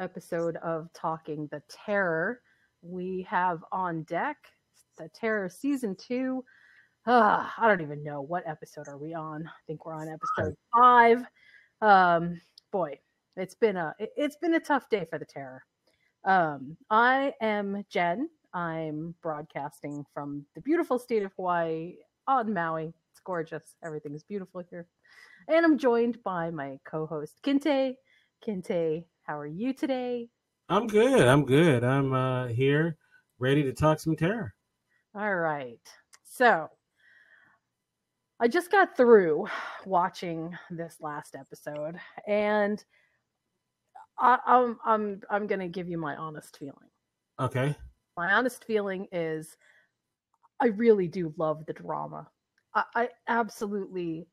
episode of Talking the Terror. We have on deck the Terror season two. Uh, I don't even know what episode are we on. I think we're on episode five. Um, boy, it's been a it's been a tough day for the Terror. Um, I am Jen. I'm broadcasting from the beautiful state of Hawaii on Maui. It's gorgeous. Everything's beautiful here. And I'm joined by my co-host Kinte. Kinte, how are you today? I'm good. I'm good. I'm uh, here ready to talk some terror. All right. So I just got through watching this last episode and I, I'm I'm I'm gonna give you my honest feeling. Okay. My honest feeling is I really do love the drama. I, I absolutely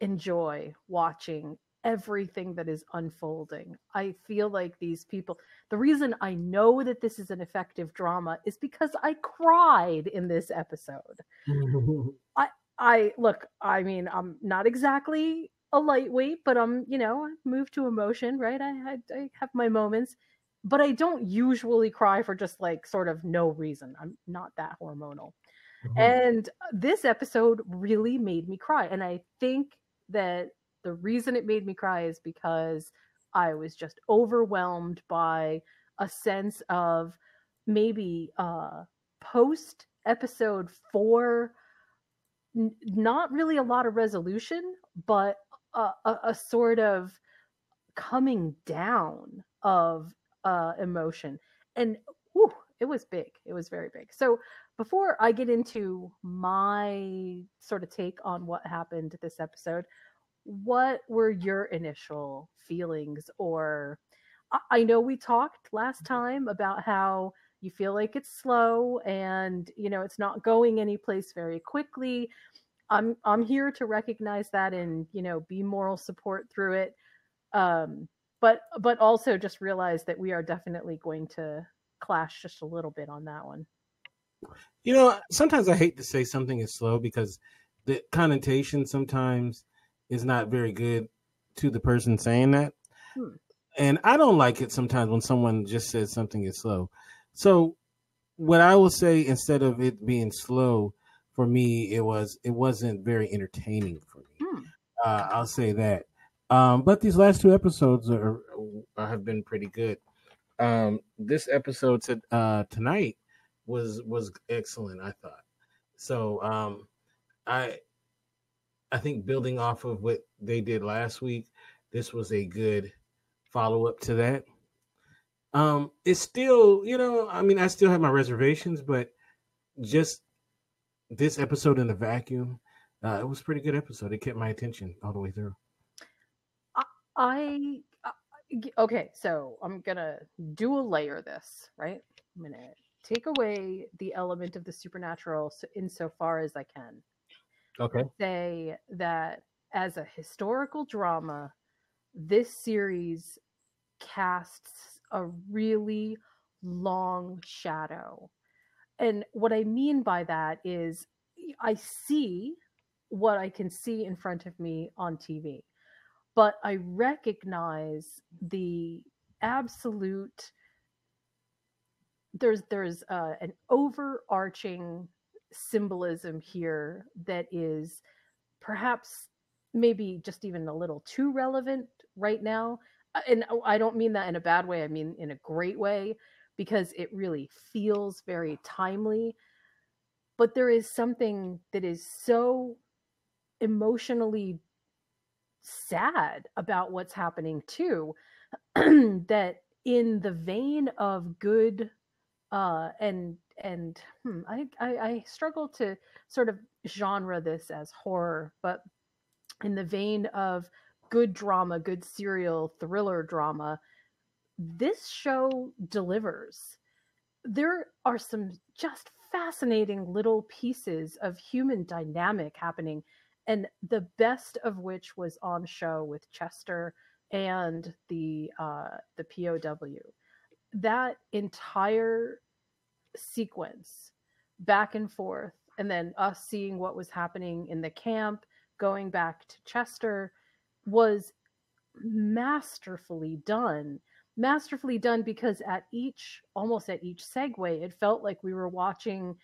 enjoy watching everything that is unfolding. I feel like these people, the reason I know that this is an effective drama is because I cried in this episode. I, I look, I mean, I'm not exactly a lightweight, but I'm, you know, I move to emotion, right? I, I, I have my moments, but I don't usually cry for just like sort of no reason. I'm not that hormonal. Mm-hmm. And this episode really made me cry. And I think that the reason it made me cry is because I was just overwhelmed by a sense of maybe uh post episode 4 n- not really a lot of resolution but a, a, a sort of coming down of uh emotion. And whew, it was big. It was very big. So before i get into my sort of take on what happened this episode what were your initial feelings or I know we talked last mm-hmm. time about how you feel like it's slow and you know it's not going anyplace very quickly. I'm I'm here to recognize that and you know be moral support through it. Um, but but also just realize that we are definitely going to clash just a little bit on that one. You know, sometimes I hate to say something is slow because the connotation sometimes is not very good to the person saying that. Hmm. And I don't like it sometimes when someone just says something is slow. So what I will say instead of it being slow for me, it was it wasn't very entertaining for me. Hmm. Uh, I'll say that. Um, but these last two episodes are, are have been pretty good. Um, this episode to, uh, tonight was was excellent. I thought so. Um, I I think building off of what they did last week, this was a good follow up to that. Um, it's still, you know, I mean, I still have my reservations, but just this episode in the vacuum, uh, it was pretty good episode. It kept my attention all the way through. I, I okay, so I'm gonna do a layer this right. I'm gonna take away the element of the supernatural so insofar as I can okay. say that as a historical drama, this series casts a really long shadow. And what I mean by that is I see what I can see in front of me on TV, but I recognize the absolute there's there's uh, an overarching symbolism here that is perhaps maybe just even a little too relevant right now. Uh, and oh, I don't mean that in a bad way, I mean in a great way because it really feels very timely. But there is something that is so emotionally sad about what's happening too that in the vein of good uh and and hmm, I, I, I struggle to sort of genre this as horror, but in the vein of good drama, good serial thriller drama, this show delivers. There are some just fascinating little pieces of human dynamic happening, and the best of which was on show with Chester and the uh, the POW. That entire sequence back and forth and then us seeing what was happening in the camp going back to chester was masterfully done. Masterfully done because at each almost at each segue it felt like we were watching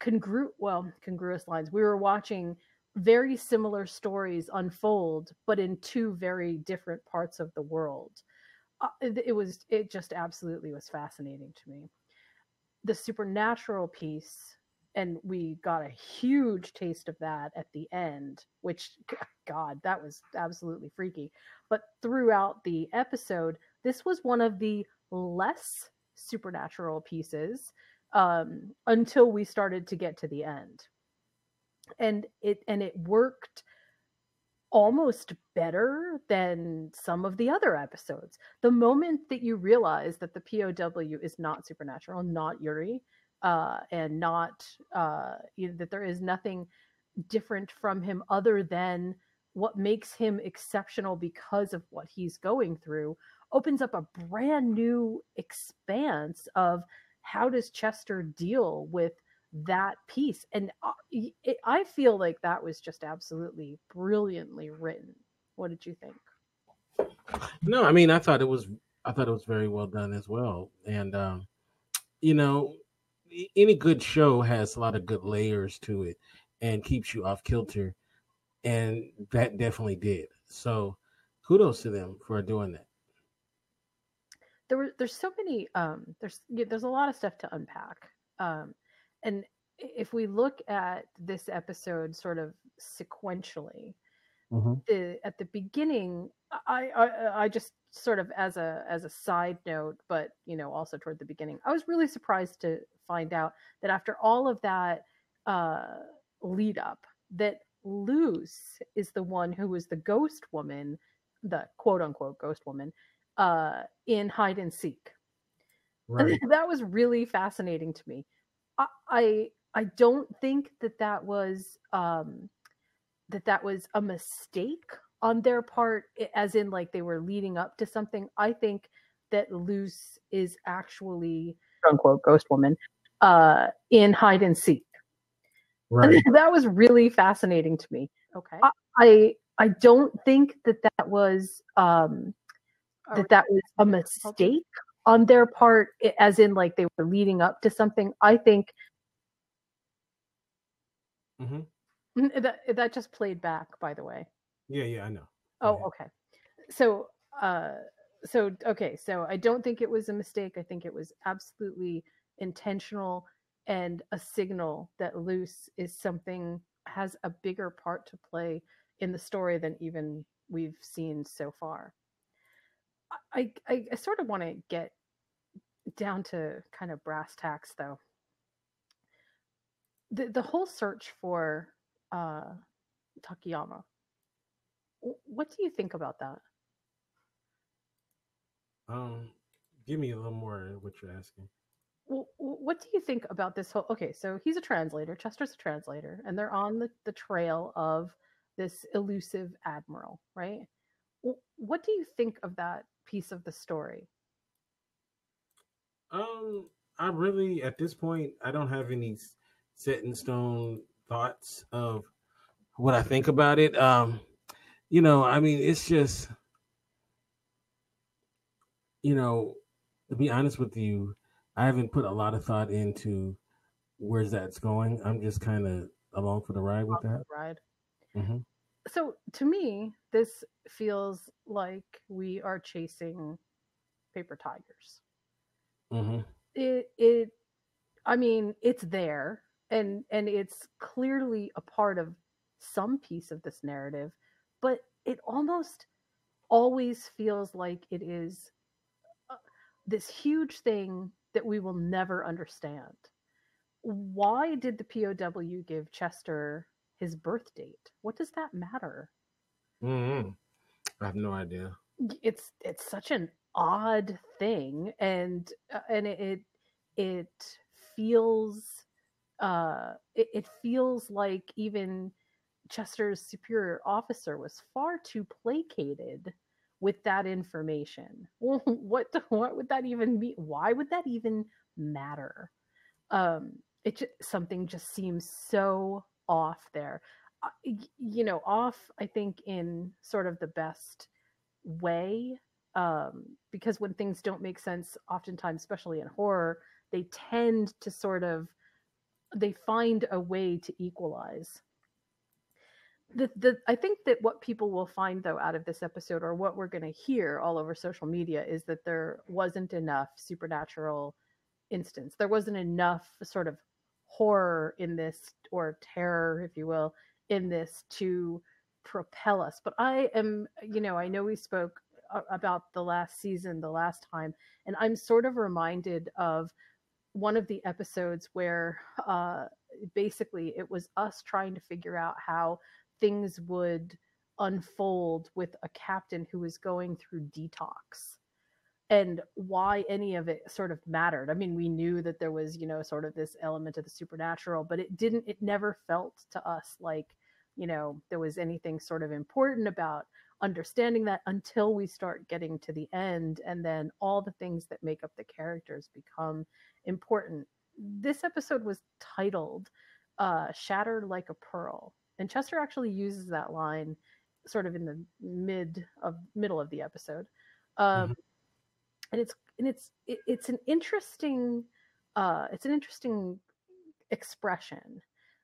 congru well congruous lines. We were watching very similar stories unfold but in two very different parts of the world. Uh, it, it was it just absolutely was fascinating to me the supernatural piece and we got a huge taste of that at the end which god that was absolutely freaky. But throughout the episode this was one of the less supernatural pieces um, until we started to get to the end. And it and it worked almost better than some of the other episodes. The moment that you realize that the POW is not supernatural, not Yurei, uh, and not uh, you know, that there is nothing different from him other than what makes him exceptional because of what he's going through, opens up a brand new expanse of how does Chester deal with that piece and uh, i feel like that was just absolutely brilliantly written. What did you think? No i mean i thought it was i thought it was very well done as well and um you know any good show has a lot of good layers to it and keeps you off kilter and that definitely did. So kudos to them for doing that. There were there's so many um there's there's a lot of stuff to unpack um and if we look at this episode sort of sequentially mm-hmm. the, at the beginning I, I i just sort of as a as a side note but you know also toward the beginning i was really surprised to find out that after all of that uh lead up that Luz is the one who was the ghost woman the quote unquote ghost woman uh in hide and seek right. that was really fascinating to me I I don't think that that was um, that that was a mistake on their part, as in like they were leading up to something. I think that Luz is actually unquote ghost woman uh, in hide and seek. Right. that was really fascinating to me. Okay. I, I, I don't think that that was um, that that was a mistake on their part, as in like they were leading up to something. I think Mm-hmm. That that just played back, by the way. Yeah, yeah, I know. Oh, okay. So, uh, so okay, so I don't think it was a mistake. I think it was absolutely intentional and a signal that Luz is something has a bigger part to play in the story than even we've seen so far. I I, I sort of want to get down to kind of brass tacks though the the whole search for uh, Takayama. What do you think about that? Um, give me a little more what you're asking. Well, what do you think about this whole? Okay, so he's a translator. Chester's a translator, and they're on the, the trail of this elusive admiral, right? What do you think of that piece of the story? Um, I really, at this point, I don't have any set in stone thoughts of what I think about it. Um, you know, I mean, it's just, you know, to be honest with you, I haven't put a lot of thought into where's that's going. I'm just kind of along for the ride with that. Ride. Mm-hmm. So to me, this feels like we are chasing paper tigers. Mm-hmm. It, it, I mean, it's there and and it's clearly a part of some piece of this narrative but it almost always feels like it is uh, this huge thing that we will never understand why did the POW give Chester his birth date? What does that matter? Mm-hmm. I have no idea. It's it's such an odd thing, and uh, and it it feels uh, it, it feels like even Chester's superior officer was far too placated with that information. what what would that even mean? Why would that even matter? Um, it just, something just seems so off there. Uh, you know, off. I think in sort of the best way um, because when things don't make sense, oftentimes, especially in horror, they tend to sort of they find a way to equalize. The, the I think that what people will find though out of this episode or what we're going to hear all over social media is that there wasn't enough supernatural instance. There wasn't enough sort of horror in this or terror if you will in this to propel us. But I am you know, I know we spoke about the last season the last time and I'm sort of reminded of one of the episodes where uh, basically it was us trying to figure out how things would unfold with a captain who was going through detox and why any of it sort of mattered. I mean, we knew that there was, you know, sort of this element of the supernatural, but it didn't, it never felt to us like, you know, there was anything sort of important about understanding that until we start getting to the end. And then all the things that make up the characters become important. This episode was titled uh, Shattered Like a Pearl. And Chester actually uses that line sort of in the mid of middle of the episode. Um, mm-hmm. and it's and it's it, it's an interesting uh, it's an interesting expression.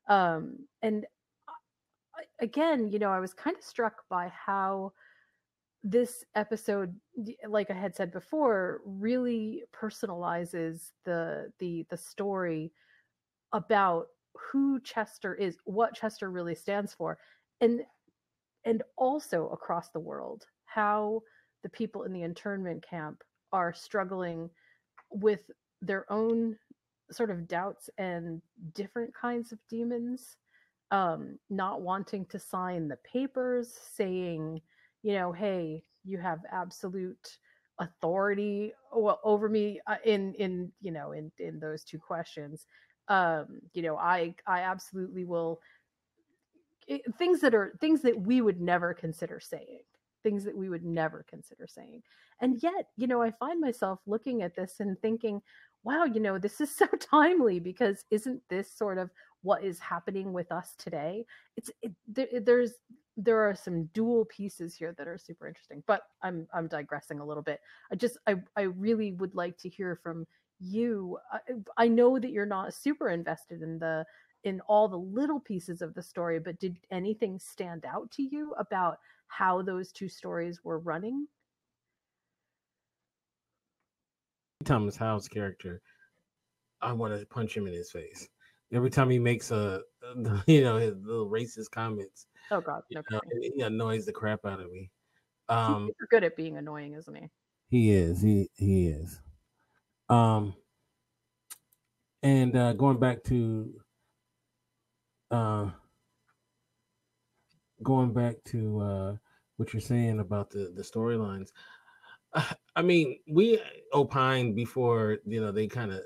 Um, and again, you know, I was kind of struck by how this episode like i had said before really personalizes the the the story about who chester is what chester really stands for and and also across the world how the people in the internment camp are struggling with their own sort of doubts and different kinds of demons um not wanting to sign the papers saying you know, hey, you have absolute authority over me uh, in in you know in in those two questions. Um you know i i absolutely will it, things that are things that we would never consider saying things that we would never consider saying. And yet you know i find myself looking at this and thinking wow you know this is so timely because isn't this sort of what is happening with us today it's it, there, there's there are some dual pieces here that are super interesting but i'm i'm digressing a little bit. I just i i really would like to hear from you. I, I know that you're not super invested in the in all the little pieces of the story but did anything stand out to you about how those two stories were running? Thomas howell's character i want to punch him in his face every time he makes a, you know his little racist comments Oh God, no. You know, he annoys the crap out of me. Um, He's good at being annoying, isn't he? He is. He he is. Um, and uh, going back to uh, going back to uh, what you're saying about the the storylines. I mean, we opined before you know they kind of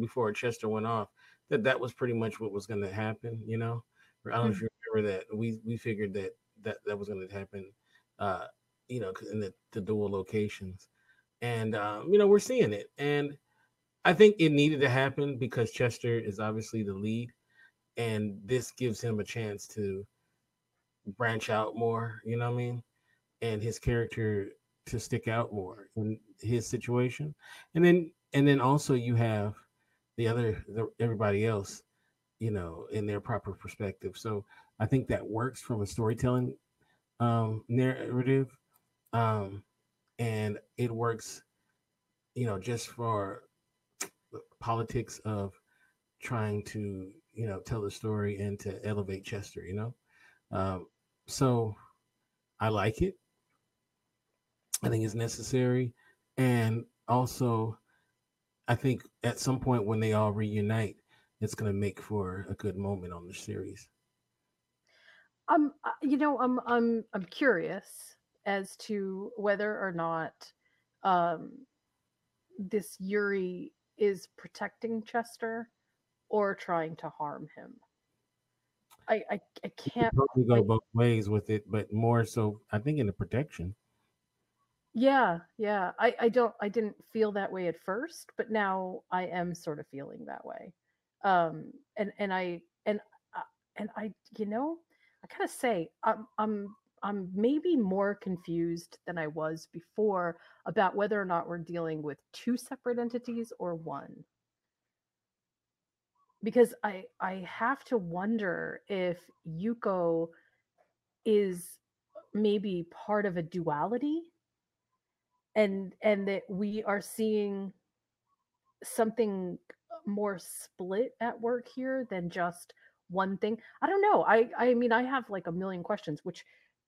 before Chester went off that that was pretty much what was going to happen. You know, I don't know if mm-hmm. you remember that we we figured that that that was going to happen, uh, you know, in the, the dual locations, and um, you know we're seeing it, and I think it needed to happen because Chester is obviously the lead, and this gives him a chance to branch out more. You know what I mean? And his character to stick out more in his situation, and then and then also you have the other the, everybody else you know, in their proper perspective. So I think that works from a storytelling um, narrative, um, and it works, you know, just for politics of trying to, you know, tell the story and to elevate Chester. You know, um, so I like it. I think it's necessary, and also, I think at some point when they all reunite, it's going to make for a good moment on the series. Um, you know, I'm I'm I'm curious as to whether or not um this Yurei is protecting Chester or trying to harm him. I I, I can't We go both ways with it, but more so I think in the protection. Yeah, yeah. I I don't I didn't feel that way at first, but now I am sort of feeling that way um and and i and uh, and i you know i kind of say i'm i'm I'm maybe more confused than I was before about whether or not we're dealing with two separate entities or one. Because I I have to wonder if Yuko is maybe part of a duality and and that we are seeing something more split at work here than just one thing. I don't know. I I mean I have like a million questions which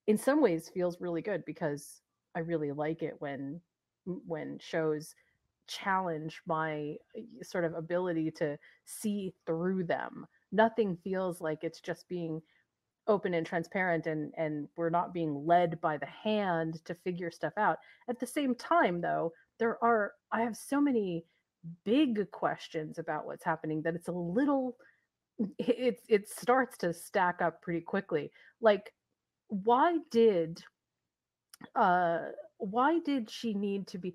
in some ways feels really good because I really like it when when shows challenge my sort of ability to see through them. Nothing feels like it's just being open and transparent and and we're not being led by the hand to figure stuff out. At the same time though, there are I have so many big questions about what's happening that it's a little it it starts to stack up pretty quickly. Like why did uh why did she need to be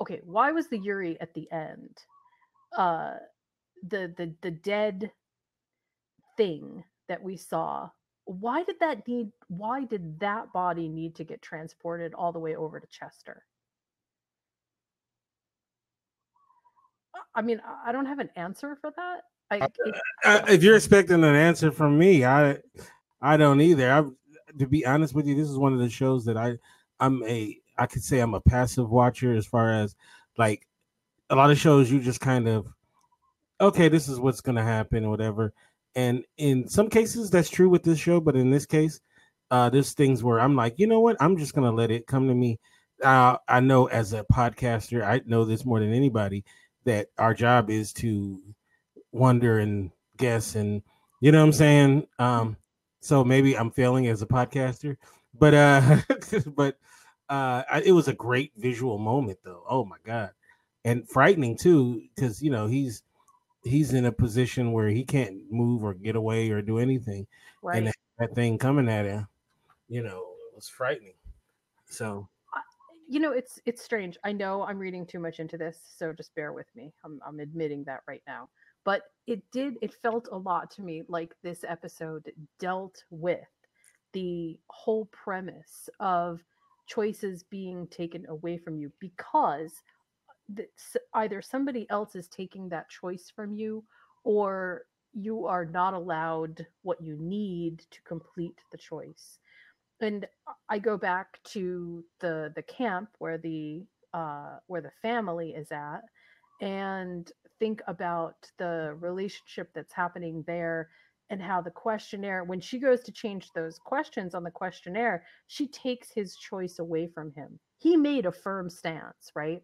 okay why was the yurei at the end uh the the the dead thing that we saw why did that need why did that body need to get transported all the way over to chester? I mean i don't have an answer for that. I, uh, uh, if you're expecting an answer from me i i don't either. I to be honest with you, this is one of the shows that I I'm a I could say I'm a passive watcher as far as like a lot of shows you just kind of okay, this is what's gonna happen or whatever. And in some cases that's true with this show, but in this case, uh there's things where I'm like, you know what, I'm just gonna let it come to me. Uh, I know as a podcaster, I know this more than anybody that our job is to wonder and guess and you know what I'm saying? Um so maybe I'm failing as a podcaster, but uh, but uh, it was a great visual moment though. Oh my god, and frightening too, because you know he's he's in a position where he can't move or get away or do anything, right. and that, that thing coming at him, you know, it was frightening. So you know it's it's strange i know i'm reading too much into this so just bear with me i'm, I'm admitting that right now but it did it felt a lot to me like this episode dealt with the whole premise of choices being taken away from you because either somebody else is taking that choice from you or you are not allowed what you need to complete the choice. And i go back to the the camp where the uh where the family is at and think about the relationship that's happening there and how the questionnaire when she goes to change those questions on the questionnaire she takes his choice away from him. He made a firm stance right,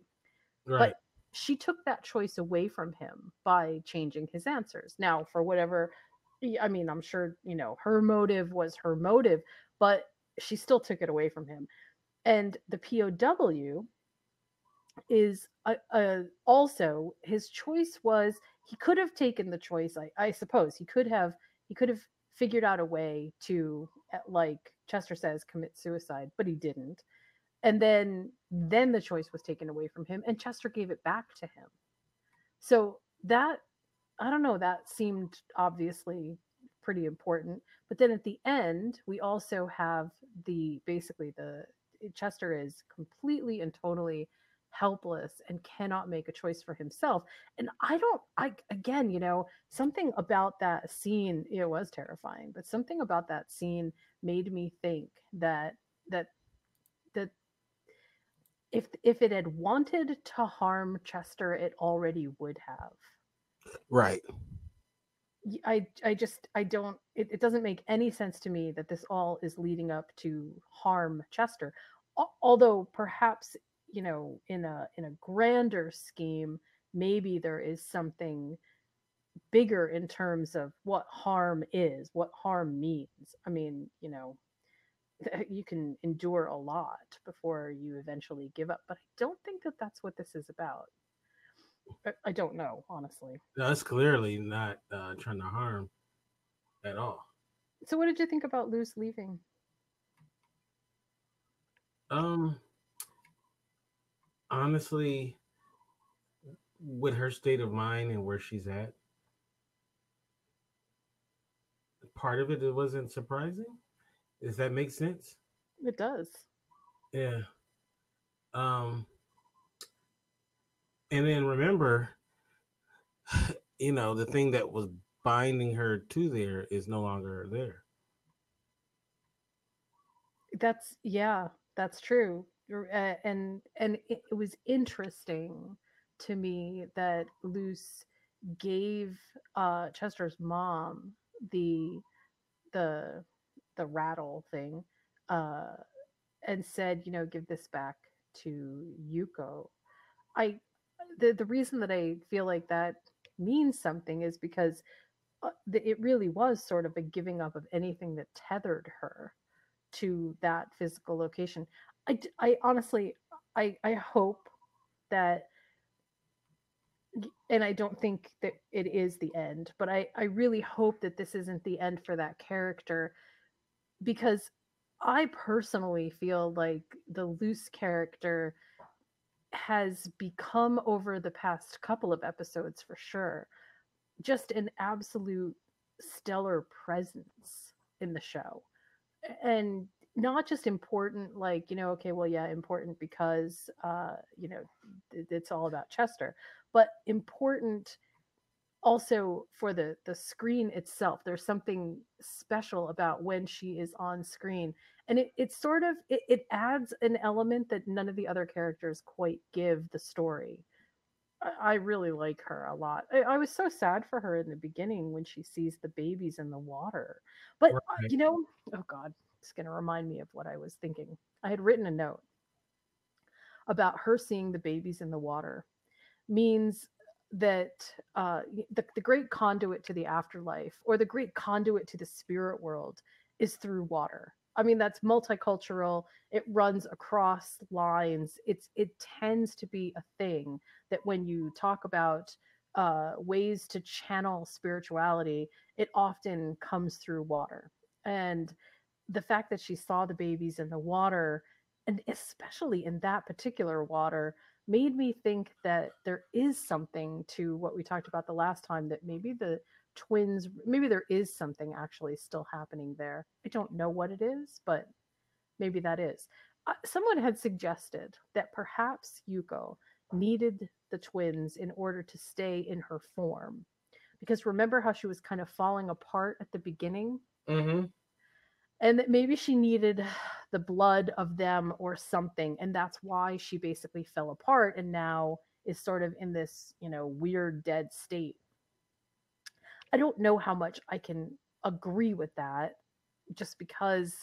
right. but she took that choice away from him by changing his answers. Now for whatever i mean i'm sure you know her motive was her motive but she still took it away from him. And the pow is uh, uh, also his choice was he could have taken the choice I, I suppose he could have he could have figured out a way to uh, like chester says commit suicide but he didn't and then then the choice was taken away from him and chester gave it back to him. So that i don't know that seemed obviously pretty important but then at the end we also have the basically the eh, chester is completely and totally helpless and cannot make a choice for himself and i don't i again you know something about that scene it was terrifying but something about that scene made me think that that that if if it had wanted to harm chester it already would have. Right. I i just i don't it, it doesn't make any sense to me that this all is leading up to harm chester. Although perhaps you know in a in a grander scheme maybe there is something bigger in terms of what harm is what harm means. I mean you know you can endure a lot before you eventually give up but i don't think that that's what this is about. I, I don't know honestly. That's clearly not uh, trying to harm at all. So what did you think about Luz leaving? Um honestly, with her state of mind and where she's at, part of it, it wasn't surprising. Does that make sense? It does. Yeah. Um and then remember you know, the thing that was binding her to there is no longer there. That's yeah, that's true. Uh, and and it, it was interesting to me that Luz gave uh Chester's mom the the the rattle thing uh and said, you know, give this back to Yuko. I the the reason that I feel like that means something is because uh, it really was sort of a giving up of anything that tethered her to that physical location. I, I honestly, I, I hope that, and I don't think that it is the end, but I, I really hope that this isn't the end for that character because I personally feel like the Luz character has become over the past couple of episodes for sure just an absolute stellar presence in the show. And not just important like you know okay well yeah important because uh you know it's all about chester but important also for the the screen itself there's something special about when she is on screen and it, it sort of it, it adds an element that none of the other characters quite give the story. I, I really like her a lot. I, I, was so sad for her in the beginning when she sees the babies in the water but uh, you know oh god it's going to remind me of what i was thinking. I had written a note about her seeing the babies in the water means that uh, the, the great conduit to the afterlife or the great conduit to the spirit world is through water I mean, that's multicultural. It runs across lines. It's it tends to be a thing that when you talk about uh, ways to channel spirituality, it often comes through water. And the fact that she saw the babies in the water, and especially in that particular water, made me think that there is something to what we talked about the last time that maybe the twins maybe there is something actually still happening there. I don't know what it is but maybe that is. Uh, someone had suggested that perhaps yuko needed the twins in order to stay in her form because remember how she was kind of falling apart at the beginning? Mm-hmm. and that maybe she needed the blood of them or something and that's why she basically fell apart and now is sort of in this you know weird dead state I don't know how much I can agree with that just because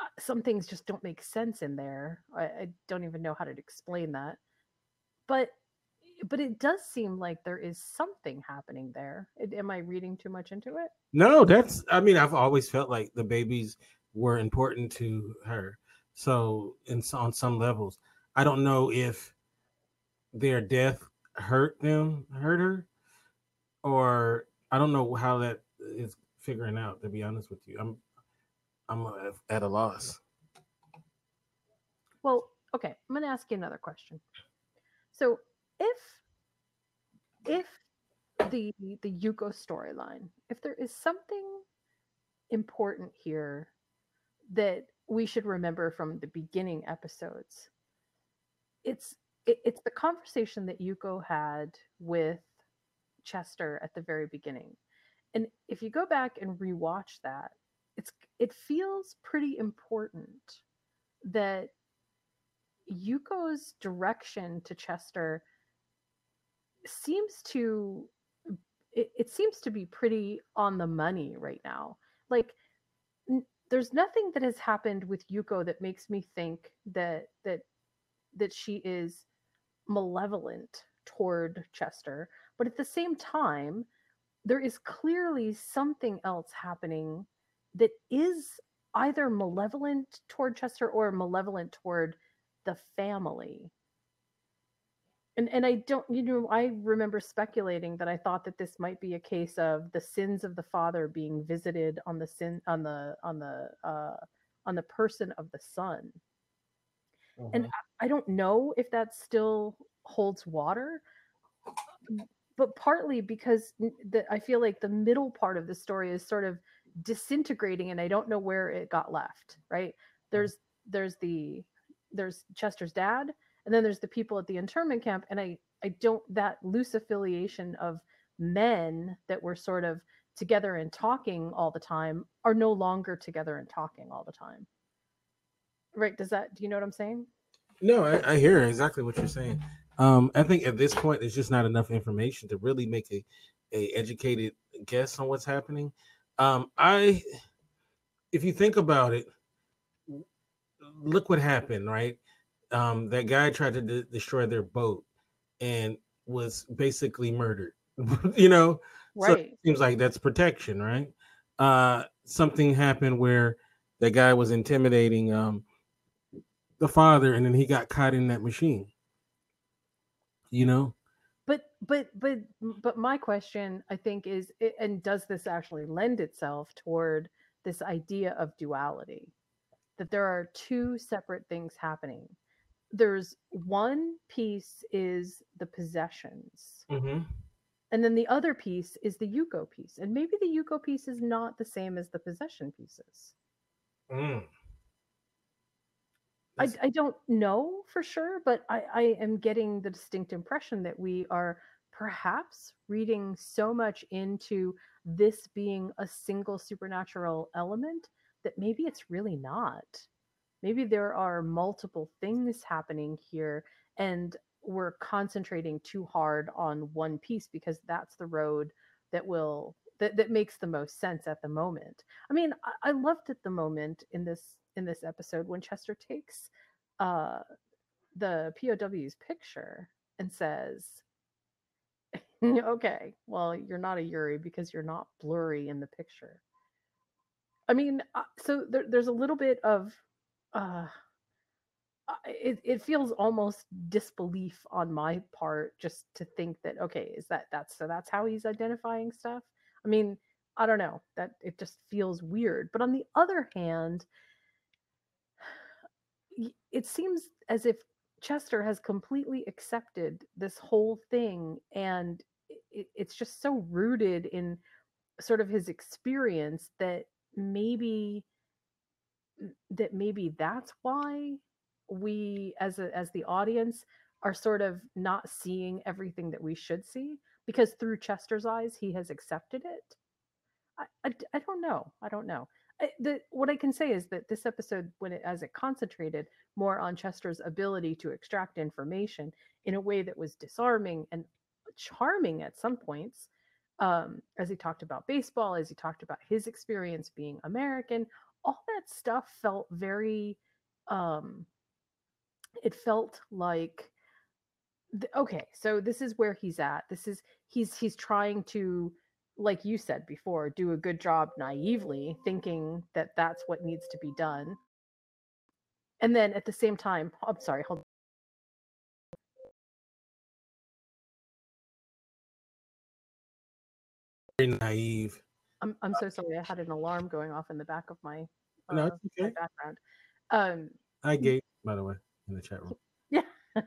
uh, some things just don't make sense in there. I, I don't even know how to explain that. But but it does seem like there is something happening there. Am I reading too much into it? No, that's I mean, I've always felt like the babies were important to her. So, on some levels, I don't know if their death hurt them, hurt her, or I don't know how that is figuring out. To be honest with you, I'm I'm at a loss. Well, okay, I'm to ask you another question. So, if if the the Yuko storyline, if there is something important here that we should remember from the beginning episodes, it's it, it's the conversation that Yuko had with Chester at the very beginning. And if you go back and rewatch that, it's it feels pretty important that Yuko's direction to Chester seems to it, it seems to be pretty on the money right now. Like there's nothing that has happened with Yuko that makes me think that that that she is malevolent toward Chester but at the same time, there is clearly something else happening that is either malevolent toward Chester or malevolent toward the family. And and I don't you know I remember speculating that I thought that this might be a case of the sins of the father being visited on the sin on the on the uh on the person of the son. Uh-huh. And I, I don't know if that still holds water but partly because the, I feel like the middle part of the story is sort of disintegrating and I don't know where it got left, right? There's there's the there's Chester's dad, and then there's the people at the internment camp, and I I don't that loose affiliation of men that were sort of together and talking all the time are no longer together and talking all the time. Right? Does that do you know what I'm saying? No, I, I hear exactly what you're saying. Um, I think at this point, there's just not enough information to really make a, a educated guess on what's happening. Um, I, if you think about it, look what happened, right? Um, that guy tried to de- destroy their boat and was basically murdered. you know, right? So seems like that's protection, right? Uh, something happened where the guy was intimidating um, the father, and then he got caught in that machine. You know, but but but but my question, I think, is and does this actually lend itself toward this idea of duality? That there are two separate things happening. There's one piece is the possessions. Mm-hmm. And then the other piece is the Yuko piece. And maybe the Yuko piece is not the same as the possession pieces. Mm. I, I don't know for sure, but I, I am getting the distinct impression that we are perhaps reading so much into this being a single supernatural element that maybe it's really not. Maybe there are multiple things happening here, and we're concentrating too hard on one piece because that's the road that will that, that makes the most sense at the moment. I mean, I, I loved at the moment in this in this episode when Chester takes uh, the POW's picture and says, "Okay, well, you're not a Yurei because you're not blurry in the picture." I mean, uh, so there, there's a little bit of uh, it, it feels almost disbelief on my part just to think that okay is that that's so that's how he's identifying stuff? I mean i don't know that it just feels weird but on the other hand it seems as if chester has completely accepted this whole thing and it, it's just so rooted in sort of his experience that maybe that maybe that's why we as a, as the audience are sort of not seeing everything that we should see because through Chester's eyes he has accepted it. I, I, I don't know. I don't know. I, the, what I can say is that this episode, when it as it concentrated more on Chester's ability to extract information in a way that was disarming and charming at some points, um, as he talked about baseball, as he talked about his experience being American, all that stuff felt very um, it felt like okay so this is where he's at this is he's he's trying to like you said before do a good job naively thinking that that's what needs to be done. And then at the same time i'm sorry hold very naive i'm, I'm so sorry i had an alarm going off in the back of my, uh, no, okay. my background um i gave by the way in the chat room. Yeah.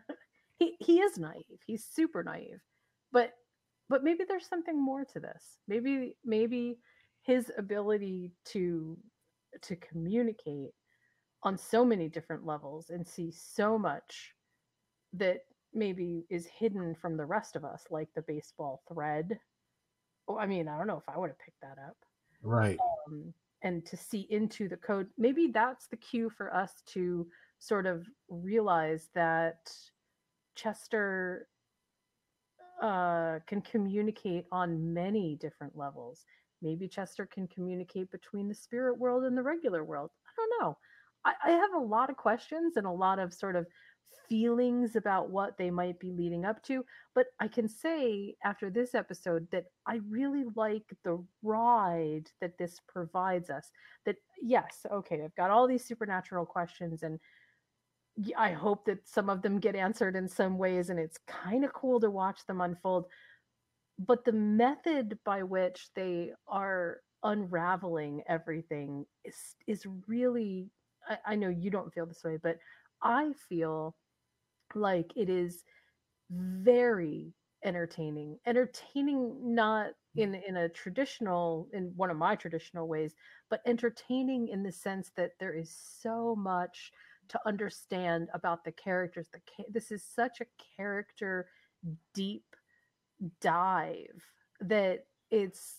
he he is naive. He's super naive. But but maybe there's something more to this. Maybe maybe his ability to to communicate on so many different levels and see so much that maybe is hidden from the rest of us like the baseball thread. Oh, I mean, I don't know if I would have picked that up. Right. Um, and to see into the code, maybe that's the cue for us to sort of realize that Chester uh, can communicate on many different levels. Maybe Chester can communicate between the spirit world and the regular world. I don't know. I, I have a lot of questions and a lot of sort of feelings about what they might be leading up to. But I can say after this episode that I really like the ride that this provides us. That, yes, okay, I've got all these supernatural questions and I hope that some of them get answered in some ways, and it's kind of cool to watch them unfold. But the method by which they are unraveling everything is is really I, I know you don't feel this way, but I feel like it is very entertaining. Entertaining not mm. in in a traditional in one of my traditional ways, but entertaining in the sense that there is so much to understand about the characters the this is such a character deep dive that it's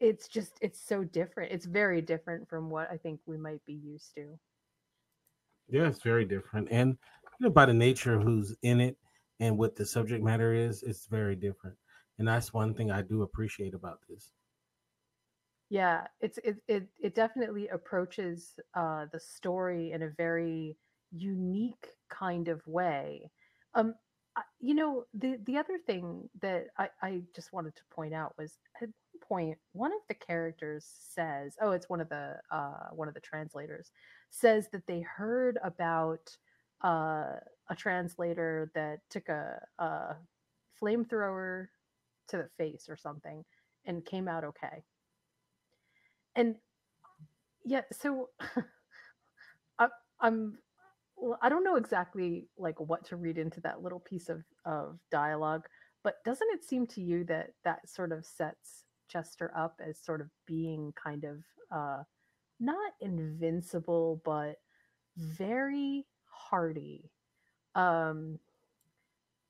it's just it's so different it's very different from what i think we might be used to yeah it's very different and you know by the nature who's in it and what the subject matter is it's very different and that's one thing i do appreciate about this. Yeah it's it it, it definitely approaches uh the story in a very unique kind of way. Um you know the the other thing that I, I just wanted to point out was at one point one of the characters says oh it's one of the uh, one of the translators says that they heard about uh, a translator that took a, a flamethrower to the face or something and came out okay. And yeah so I, i'm I don't know exactly like what to read into that little piece of of dialogue, but doesn't it seem to you that that sort of sets Chester up as sort of being kind of uh not invincible but very hardy um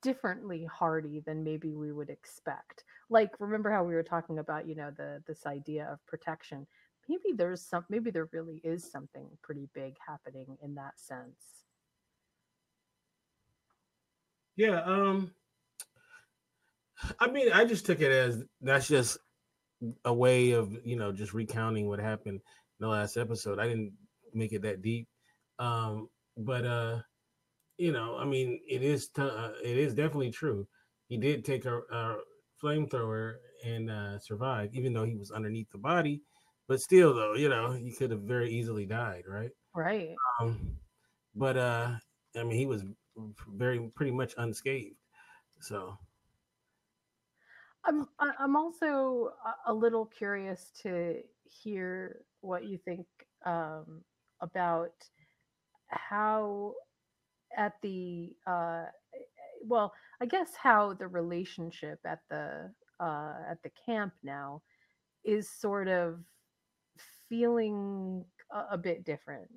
differently hardy than maybe we would expect? Like remember how we were talking about you know the this idea of protection maybe there's some maybe there really is something pretty big happening in that sense. Yeah um i mean i just took it as that's just a way of you know just recounting what happened in the last episode. I didn't make it that deep um but uh you know i mean it is t- uh, it is definitely true. He did take a, a flamethrower and uh survive even though he was underneath the body but still, though, you know, he could have very easily died, right? Right. Um, but uh, I mean, he was very pretty much unscathed. So I'm I'm also a little curious to hear what you think um, about how at the uh, well, I guess how the relationship at the uh, at the camp now is sort of feeling a, a bit different.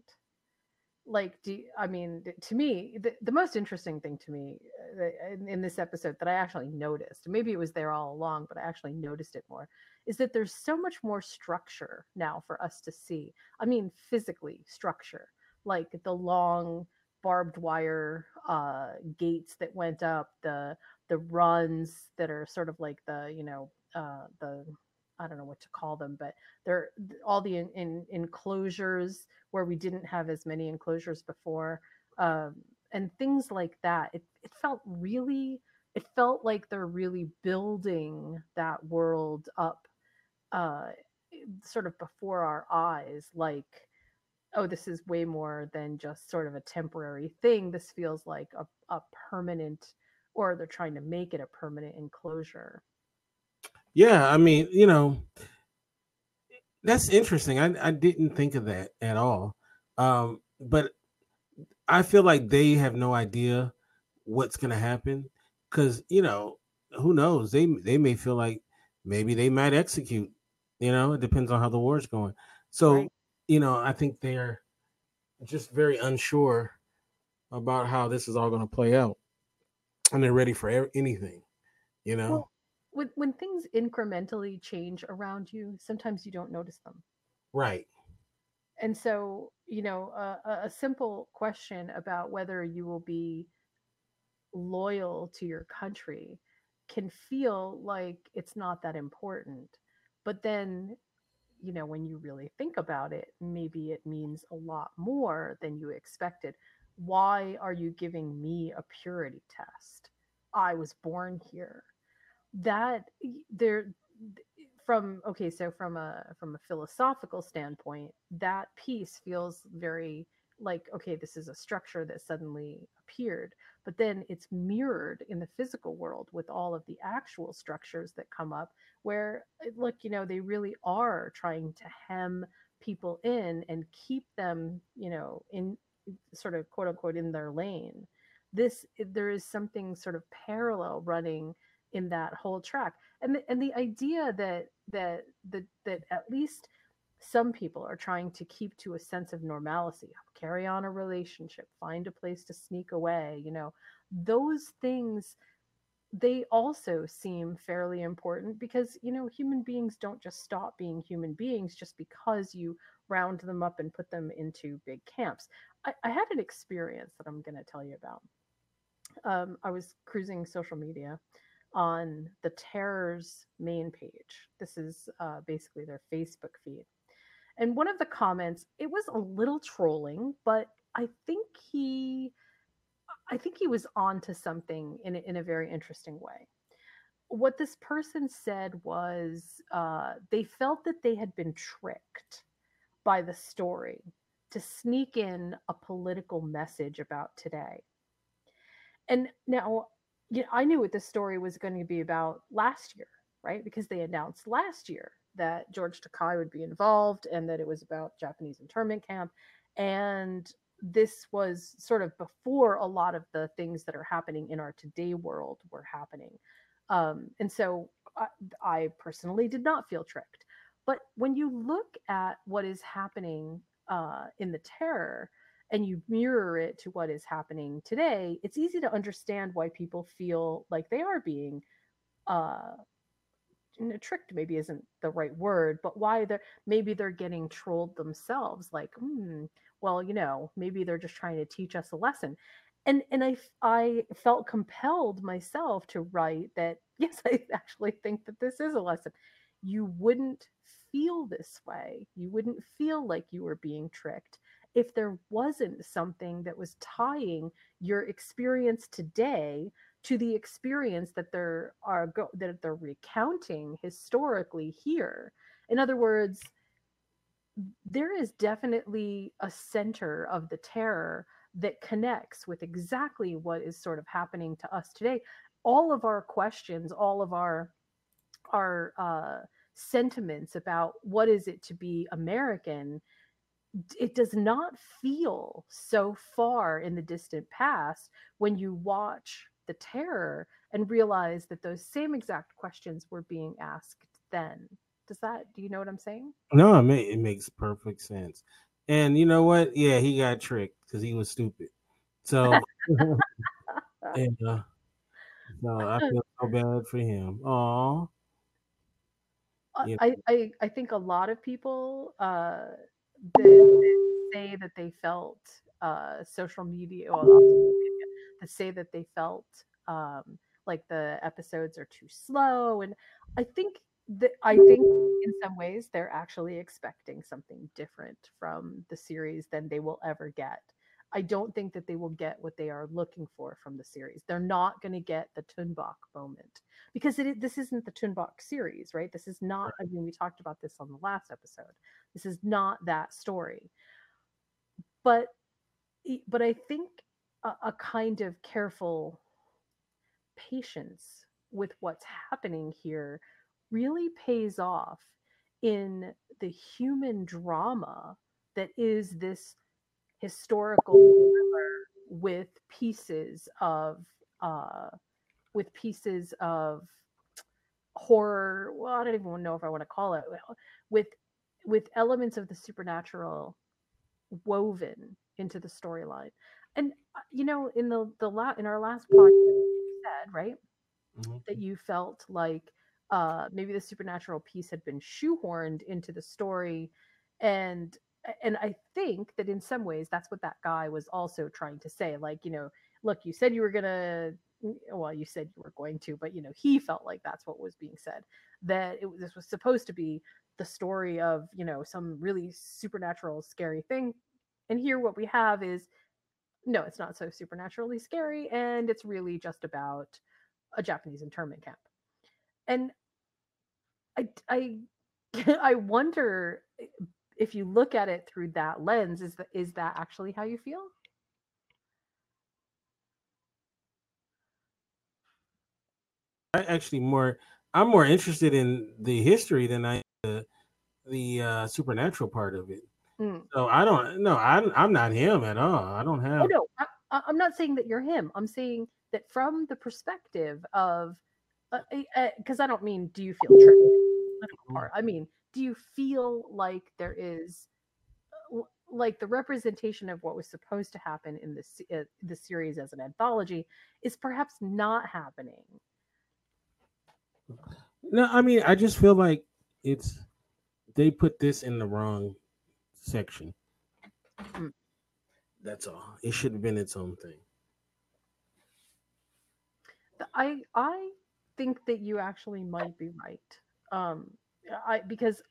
Like do i mean to me the, the most interesting thing to me uh, in, in, this episode that i actually noticed maybe it was there all along but i actually noticed it more is that there's so much more structure now for us to see. I mean physically structure like the long barbed wire uh, gates that went up the the runs that are sort of like the you know uh, the I don't know what to call them, but they're all the in, in, enclosures where we didn't have as many enclosures before, um, and things like that. It it felt really, it felt like they're really building that world up, uh, sort of before our eyes. Like, oh, this is way more than just sort of a temporary thing. This feels like a, a permanent, or they're trying to make it a permanent enclosure. Yeah, I mean, you know, that's interesting. I, I didn't think of that at all. Um, but I feel like they have no idea what's gonna happen because you know who knows they they may feel like maybe they might execute. You know, it depends on how the war is going. So right. you know, I think they're just very unsure about how this is all going to play out, and they're ready for anything. You know. Well, when when things incrementally change around you, sometimes you don't notice them. Right. And so, you know, a, a simple question about whether you will be loyal to your country can feel like it's not that important. But then, you know, when you really think about it, maybe it means a lot more than you expected. Why are you giving me a purity test? I was born here that there from okay so from a from a philosophical standpoint that piece feels very like okay this is a structure that suddenly appeared but then it's mirrored in the physical world with all of the actual structures that come up where eh, look you know they really are trying to hem people in and keep them you know in sort of quote unquote in their lane. This eh, there is something sort of parallel running in that whole track. And the, and the idea that that that that at least some people are trying to keep to a sense of normalcy, carry on a relationship, find a place to sneak away, you know, those things they also seem fairly important because you know human beings don't just stop being human beings just because you round them up and put them into big camps. I, I had an experience that i'm going to tell you about. Um, i was cruising social media on the terror's main page this is uh, basically their facebook feed and one of the comments it was a little trolling but i think he I think he was on to something in a, in a very interesting way. What this person said was uh, they felt that they had been tricked by the story to sneak in a political message about today. And now, you know, I knew what this story was going to be about last year, right? Because they announced last year that George Takei would be involved and that it was about Japanese internment camp. And this was sort of before a lot of the things that are happening in our today world were happening. Um, and so I, I, personally did not feel tricked. But when you look at what is happening uh, in the terror and you mirror it to what is happening today, it's easy to understand why people feel like they are being uh, tricked maybe isn't the right word but why they're maybe they're getting trolled themselves like hmm, well, you know, maybe they're just trying to teach us a lesson. And and I I felt compelled myself to write that yes, I actually think that this is a lesson. You wouldn't feel this way. You wouldn't feel like you were being tricked if there wasn't something that was tying your experience today to the experience that they're are go- that they're recounting historically here. In other words, there is definitely a center of the terror that connects with exactly what is sort of happening to us today all of our questions all of our our uh, sentiments about what is it to be american it does not feel so far in the distant past when you watch the terror and realize that those same exact questions were being asked then does that? Do you know what I'm saying? No, it, may, it makes perfect sense. And you know what? Yeah, he got tricked because he was stupid. So, and, uh, so I feel so bad for him. Aw. You know. I, I I think a lot of people uh, say that they felt uh, social media, well, media, that say that they felt um, like the episodes are too slow, and I think that I think in some ways they're actually expecting something different from the series than they will ever get. I don't think that they will get what they are looking for from the series. They're not going to get the Tuunbaq moment because it, this isn't the Tuunbaq series, right? This is not. I mean, we talked about this on the last episode. This is not that story. But, but I think a, a kind of careful patience with what's happening here really pays off in the human drama that is this historical with pieces of uh, with pieces of horror well i don't even know if i want to call it with with elements of the supernatural woven into the storyline and uh, you know in the the la- in our last podcast you said right mm-hmm. that you felt like uh, maybe the supernatural piece had been shoehorned into the story and and i think that in some ways that's what that guy was also trying to say like you know look you said you were gonna well you said you were going to but you know he felt like that's what was being said that it, this was supposed to be the story of you know some really supernatural scary thing and here what we have is no it's not so supernaturally scary and it's really just about a japanese internment camp and I I I wonder eh, if you look at it through that lens, is that is that actually how you feel? I actually more I'm more interested in the history than I the the uh, supernatural part of it. Mm. So I don't no I'm I'm not him at all. I don't oh, have. Oh no, I, I'm not saying that you're him. I'm saying that from the perspective of because uh, uh, I don't mean do you feel tricked? I mean, do you feel like there is like the representation of what was supposed to happen in the uh, the series as an anthology is perhaps not happening. No, I mean I just feel like it's they put this in the wrong section. Mm. That's all. It should have been its own thing. I I think that you actually might be right. Um, I because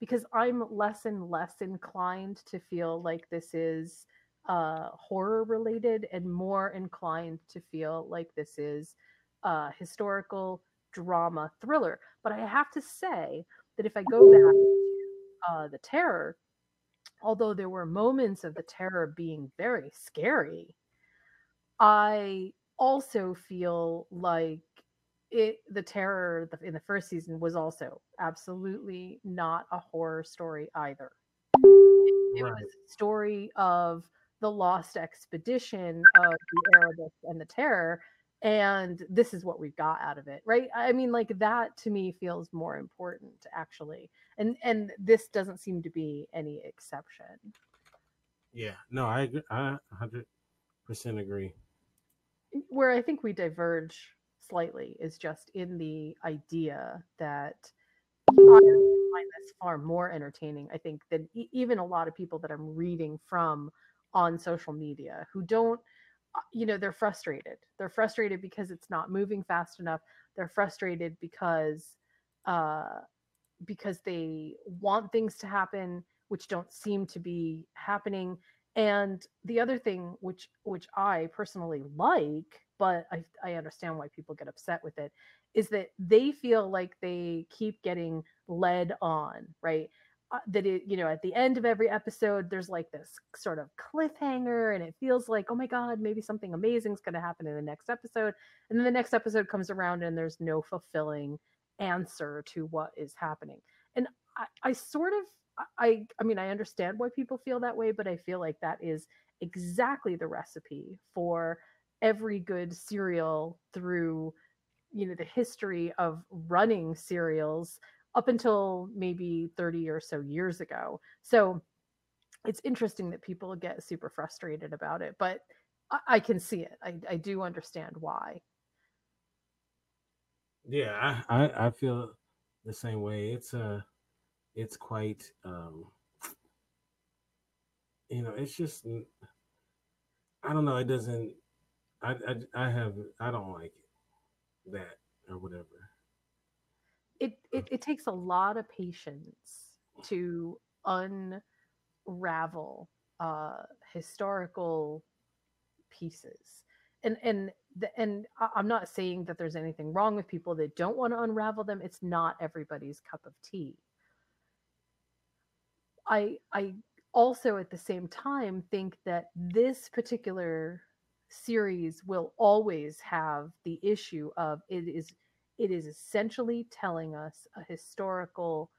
because I'm less and less inclined to feel like this is uh, horror related and more inclined to feel like this is uh, historical drama thriller. But I have to say that if I go back to uh, the terror, although there were moments of the terror being very scary, I also feel like it the terror in the first season was also absolutely not a horror story either. It, right. was a story of the lost expedition of the Erebus and the Terror, and this is what we've got out of it, right? I mean, like that to me feels more important actually, and and this doesn't seem to be any exception. Yeah, no, I agree. I hundred percent agree. Mm, where I think we diverge slightly is just in the idea that I find this far more entertaining, I think, than e- even a lot of people that I'm reading from on social media who don't, you know, they're frustrated. They're frustrated because it's not moving fast enough. They're frustrated because, uh, because they want things to happen which don't seem to be happening. And the other thing, which which I personally like, but I, I understand why people get upset with it is that they feel like they keep getting led on right uh, that it you know at the end of every episode there's like this sort of cliffhanger and it feels like oh my god maybe something amazing is going to happen in the next episode. And then the next episode comes around and there's no fulfilling answer to what is happening. And i, I sort of I I mean I understand why people feel that way, but I feel like that is exactly the recipe for every good serial through you know the history of running serials up until maybe 30 or so years ago. So it's interesting that people get super frustrated about it but i, I can see it. I, I do understand why. Yeah I, I feel the same way. It's uh it's quite um you know it's just i don't know it doesn't I, I, I have I don't like that or whatever. It, it takes a lot of patience to unravel uh, historical pieces, and and the, and I'm not saying that there's anything wrong with people that don't want to unravel them. It's not everybody's cup of tea. I I also at the same time think that this particular series will always have the issue of it is it is essentially telling us a historical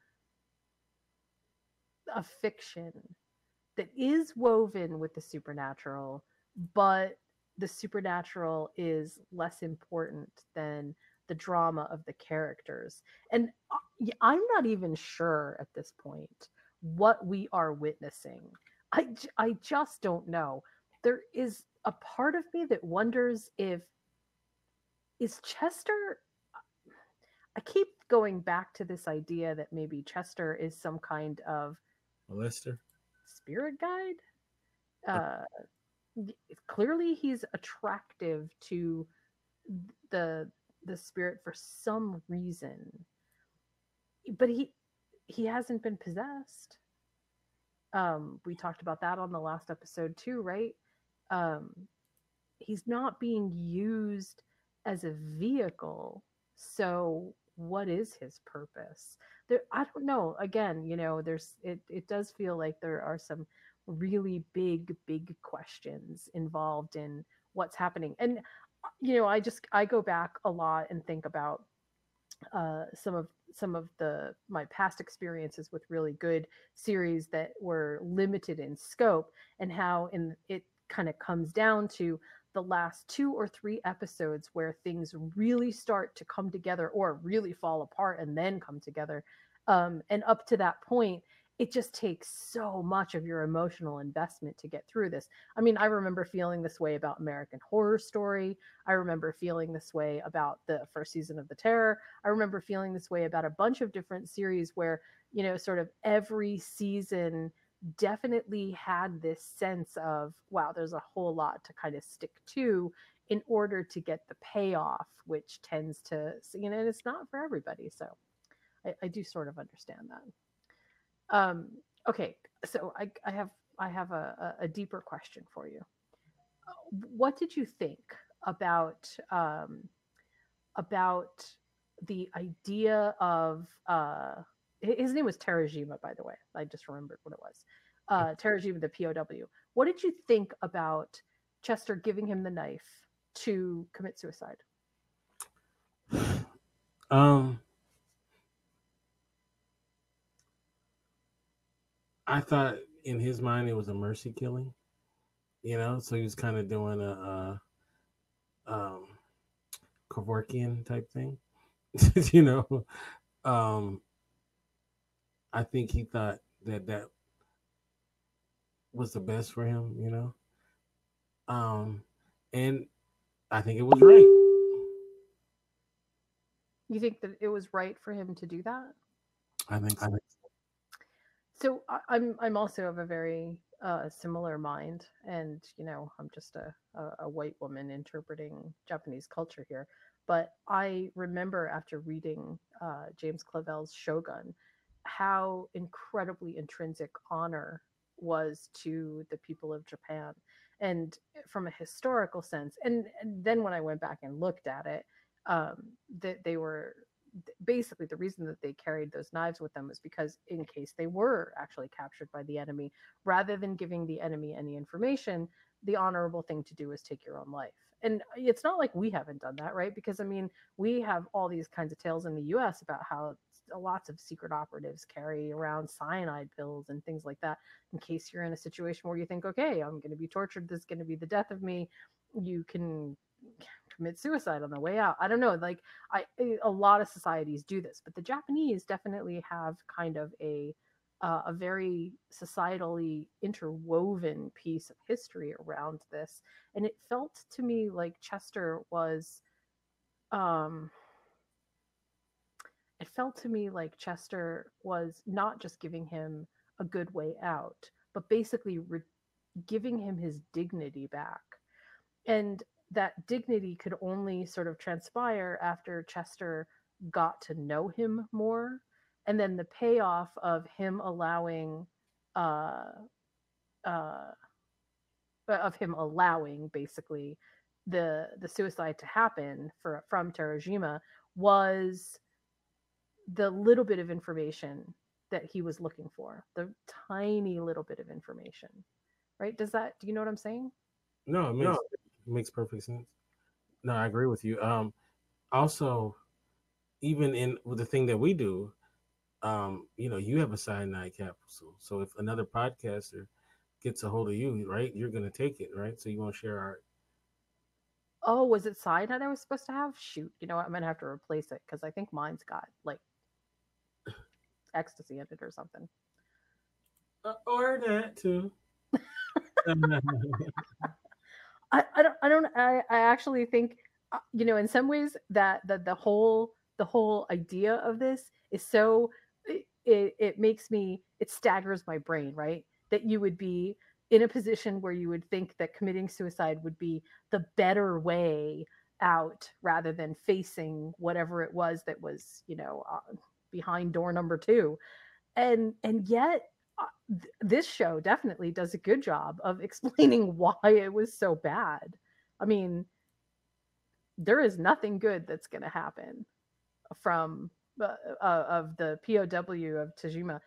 a fiction that is woven with the supernatural but the supernatural is less important than the drama of the characters. And uh, i'm not even sure at this point what we are witnessing. I i just don't know. There is a part of me that wonders if is Chester I keep going back to this idea that maybe Chester is some kind of molester spirit guide. Uh, clearly, he's attractive to the the spirit for some reason, but he he hasn't been possessed. Um, we talked about that on the last episode too, right? um, he's not being used as a vehicle. So what is his purpose? There, I don't know. Again, you know, there's it. It does feel like there are some really big, big questions involved in what's happening. And you know, I just I go back a lot and think about uh, some of some of the my past experiences with really good series that were limited in scope and how in it kind of comes down to the last two or three episodes where things really start to come together or really fall apart and then come together Um, and up to that point, it just takes so much of your emotional investment to get through this. I mean, I remember feeling this way about American Horror Story. I remember feeling this way about the first season of The Terror. I remember feeling this way about a bunch of different series where, you know, sort of every season definitely had this sense of, wow, there's a whole lot to kind of stick to in order to get the payoff, which tends to, you know, and it's not for everybody. So I, I do sort of understand that. Um, okay, so I, I have I have a, a, deeper question for you. What did you think about um, about the idea of uh, his name was Terajima, by the way. I just remembered what it was. Uh, Terajima, the POW. What did you think about Chester giving him the knife to commit suicide? Um, I thought in his mind it was a mercy killing, you know. So he was kind of doing a, a um, Kevorkian type thing, you know. Um, I think he thought that that was the best for him, you know. Um, and I think it was right. You think that it was right for him to do that? I think so. So I, am I'm also of a very uh, similar mind, and you know I'm just a, a, a white woman interpreting Japanese culture here. But I remember after reading uh, James Clavell's Shogun, how incredibly intrinsic honor was to the people of Japan, and from a historical sense. And, and then when I went back and looked at it, um, that they were basically the reason that they carried those knives with them was because in case they were actually captured by the enemy rather than giving the enemy any information the honorable thing to do is take your own life and uh, it's not like we haven't done that right because i mean we have all these kinds of tales in the us about how uh, lots of secret operatives carry around cyanide pills and things like that in case you're in a situation where you think okay i'm going to be tortured this is going to be the death of me you can commit suicide on the way out. I don't know. Like I, eh, a lot of societies do this, but the Japanese definitely have kind of a uh, a very societally interwoven piece of history around this, and it felt to me like Chester was, um, it felt to me like Chester was not just giving him a good way out, but basically re- giving him his dignity back. And that dignity could only sort of transpire after Chester got to know him more. And then the payoff of him allowing, uh, uh, of him allowing basically the the suicide to happen for from Terajima was the little bit of information that he was looking for, the tiny little bit of information. Right? Does that do you know what I'm saying? No, it makes no makes perfect sense. No, I agree with you. Um, also, even in with the thing that we do, um, you know, you have a cyanide capsule. So if another podcaster gets a hold of you, right, you're gonna take it, right? So you won't share our. Oh, was it cyanide I was supposed to have? Shoot, you know what? I'm gonna have to replace it because I think mine's got like ecstasy in it or something. Uh, or that too. I, I don't I don't I, I actually think uh, you know in some ways that that the whole the whole idea of this is so it, it makes me it staggers my brain right that you would be in a position where you would think that committing suicide would be the better way out rather than facing whatever it was that was you know uh, behind door number two and and yet th- this show definitely does a good job of explaining why it was so bad. I mean, there is nothing good that's going to happen from uh, of the POW of Tajima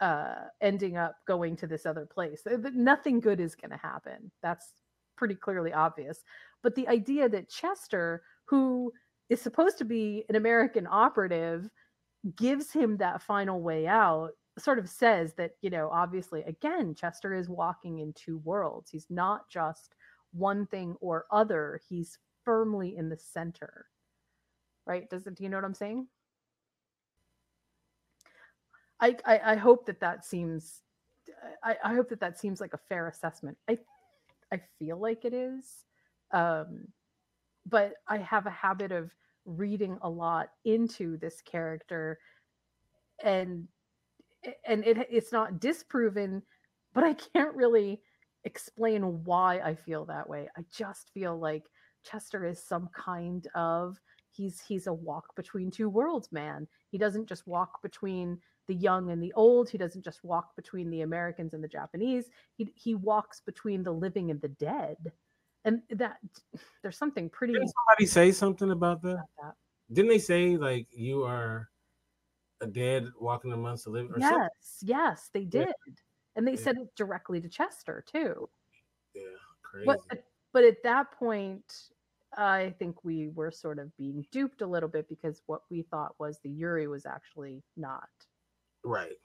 uh, ending up going to this other place. Nothing good is going to happen. That's pretty clearly obvious. But the idea that Chester, who is supposed to be an American operative, gives him that final way out sort of says that you know obviously again chester is walking in two worlds he's not just one thing or other he's firmly in the center right does it do you know what i'm saying I, I, I hope that that seems I, I hope that that seems like a fair assessment. I I feel like it is, um, but I have a habit of reading a lot into this character, and and it it's not disproven, but I can't really explain why I feel that way. I just feel like Chester is some kind of he's he's a walk between two worlds man. He doesn't just walk between the young and the old. He doesn't just walk between the Americans and the Japanese. He he walks between the living and the dead. And that there's something pretty. Didn't somebody say something about that? about that? Didn't they say like you are a dead walking amongst the living? yes, something? yes, they did, yeah. and they yeah. said it directly to Chester too. Yeah, crazy. But but at that point, I think we were sort of being duped a little bit because what we thought was the Yurei was actually not. Right.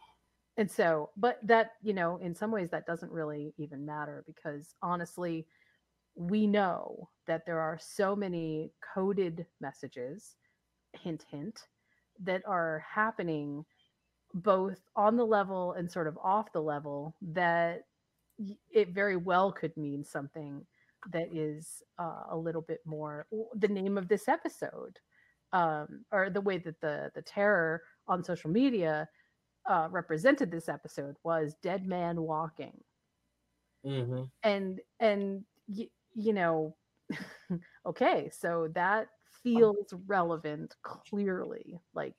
And so, but that, you know, in some ways that doesn't really even matter because honestly, we know that there are so many coded messages, hint, hint, that are happening both on the level and sort of off the level that it very well could mean something that is uh, a little bit more the name of this episode um, or the way that the the terror on social media uh, represented this episode was dead man walking. Mm-hmm. and and y- you know okay so that feels relevant clearly like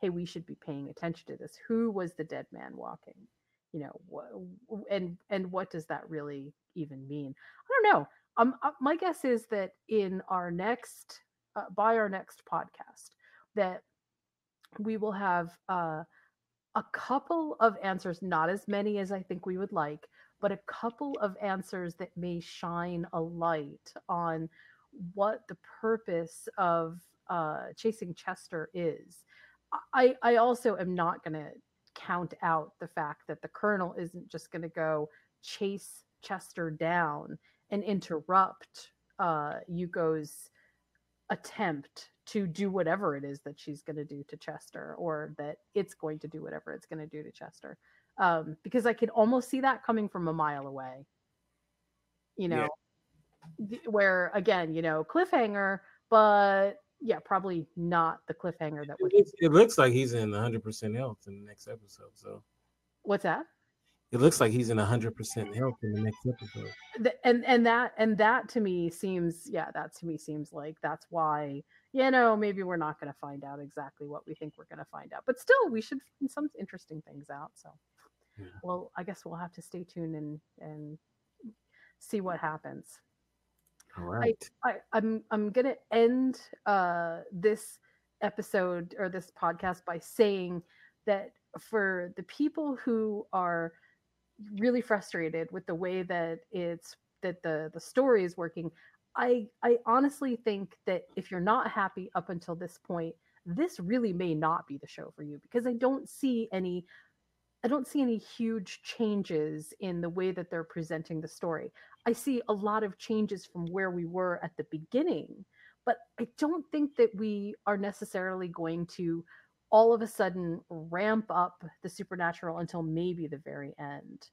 hey we should be paying attention to this. Who was the dead man walking? You know wh- and and what does that really even mean? I don't know. Um uh, my guess is that in our next uh, by our next podcast that we will have uh a couple of answers, not as many as I think we would like, but a couple of answers that may shine a light on what the purpose of uh, chasing Chester is. I, I also am not going to count out the fact that the colonel isn't just going to go chase Chester down and interrupt uh, Yuko's attempt to do whatever it is that she's going to do to Chester or that it's going to do whatever it's going to do to Chester. Um, because I could almost see that coming from a mile away. You know, yeah. where again, you know, cliffhanger, but yeah, probably not the cliffhanger that would. It looks like he's in 100% health in the next episode. So, what's that? it looks like he's in 100% health in the next episode and and that and that to me seems yeah that to me seems like that's why you know maybe we're not going to find out exactly what we think we're going to find out but still we should find some interesting things out so. Yeah. well i guess we'll have to stay tuned and and see what happens. All right. I, I i'm i'm going to end uh this episode or this podcast by saying that for the people who are really frustrated with the way that it's that the the story is working i i honestly think that if you're not happy up until this point this really may not be the show for you because i don't see any i don't see any huge changes in the way that they're presenting the story i see a lot of changes from where we were at the beginning but i don't think that we are necessarily going to all of a sudden ramp up the supernatural until maybe the very end.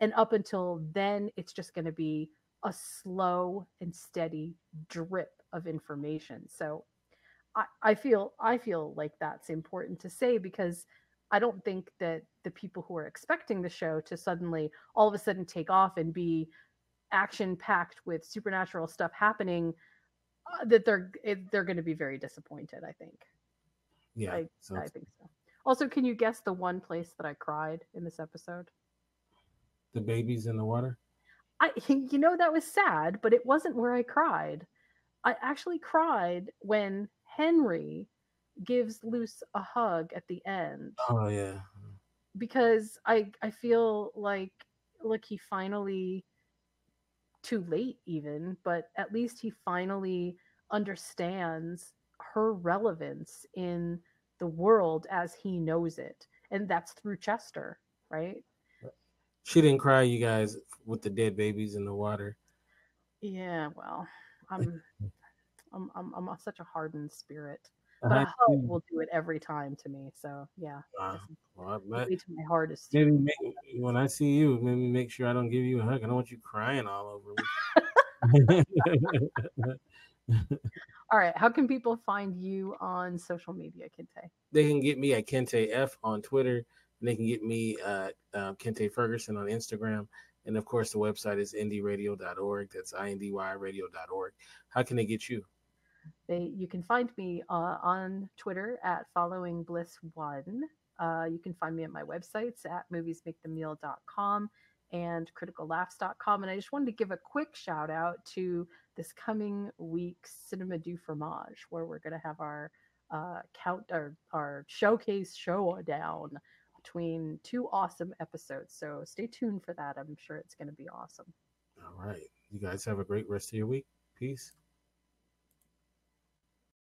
And up until then, it's just going to be a slow and steady drip of information. So I, I feel I feel like that's important to say because I don't think that the people who are expecting the show to suddenly all of a sudden take off and be action packed with supernatural stuff happening uh, that they're they're going to be very disappointed. I think. Yeah, I, so I think so. Also, can you guess the one place that I cried in this episode? The babies in the water. I, you know, that was sad, but it wasn't where I cried. I actually cried when Henry gives Luz a hug at the end. Oh yeah. Because I I feel like like he finally too late even, but at least he finally understands her relevance in the world as he knows it. And that's through Chester, right? She didn't cry, you guys, with the dead babies in the water. Yeah, well, I'm I'm I'm, I'm such a hardened spirit. but a hug will do it every time to me. So yeah. Wow. Well, I to my hardest. Maybe make, when I see you, maybe make sure I don't give you a hug. I don't want you crying all over me. all right. How can people find you on social media, Kente? They can get me at Kente F on Twitter. And they can get me at uh, Kente Ferguson on Instagram. And of course, the website is indyradio.org. That's indyradio.org. How can they get you? They, you can find me uh, on Twitter at following bliss one. Uh, you can find me at my websites at moviesmakethemeal.com and criticallaughs.com. And I just wanted to give a quick shout out to this coming week's Cinema du Fromage, where we're going to have our uh, count our, our showcase showdown between two awesome episodes. So stay tuned for that. I'm sure it's going to be awesome. All right. You guys have a great rest of your week. Peace.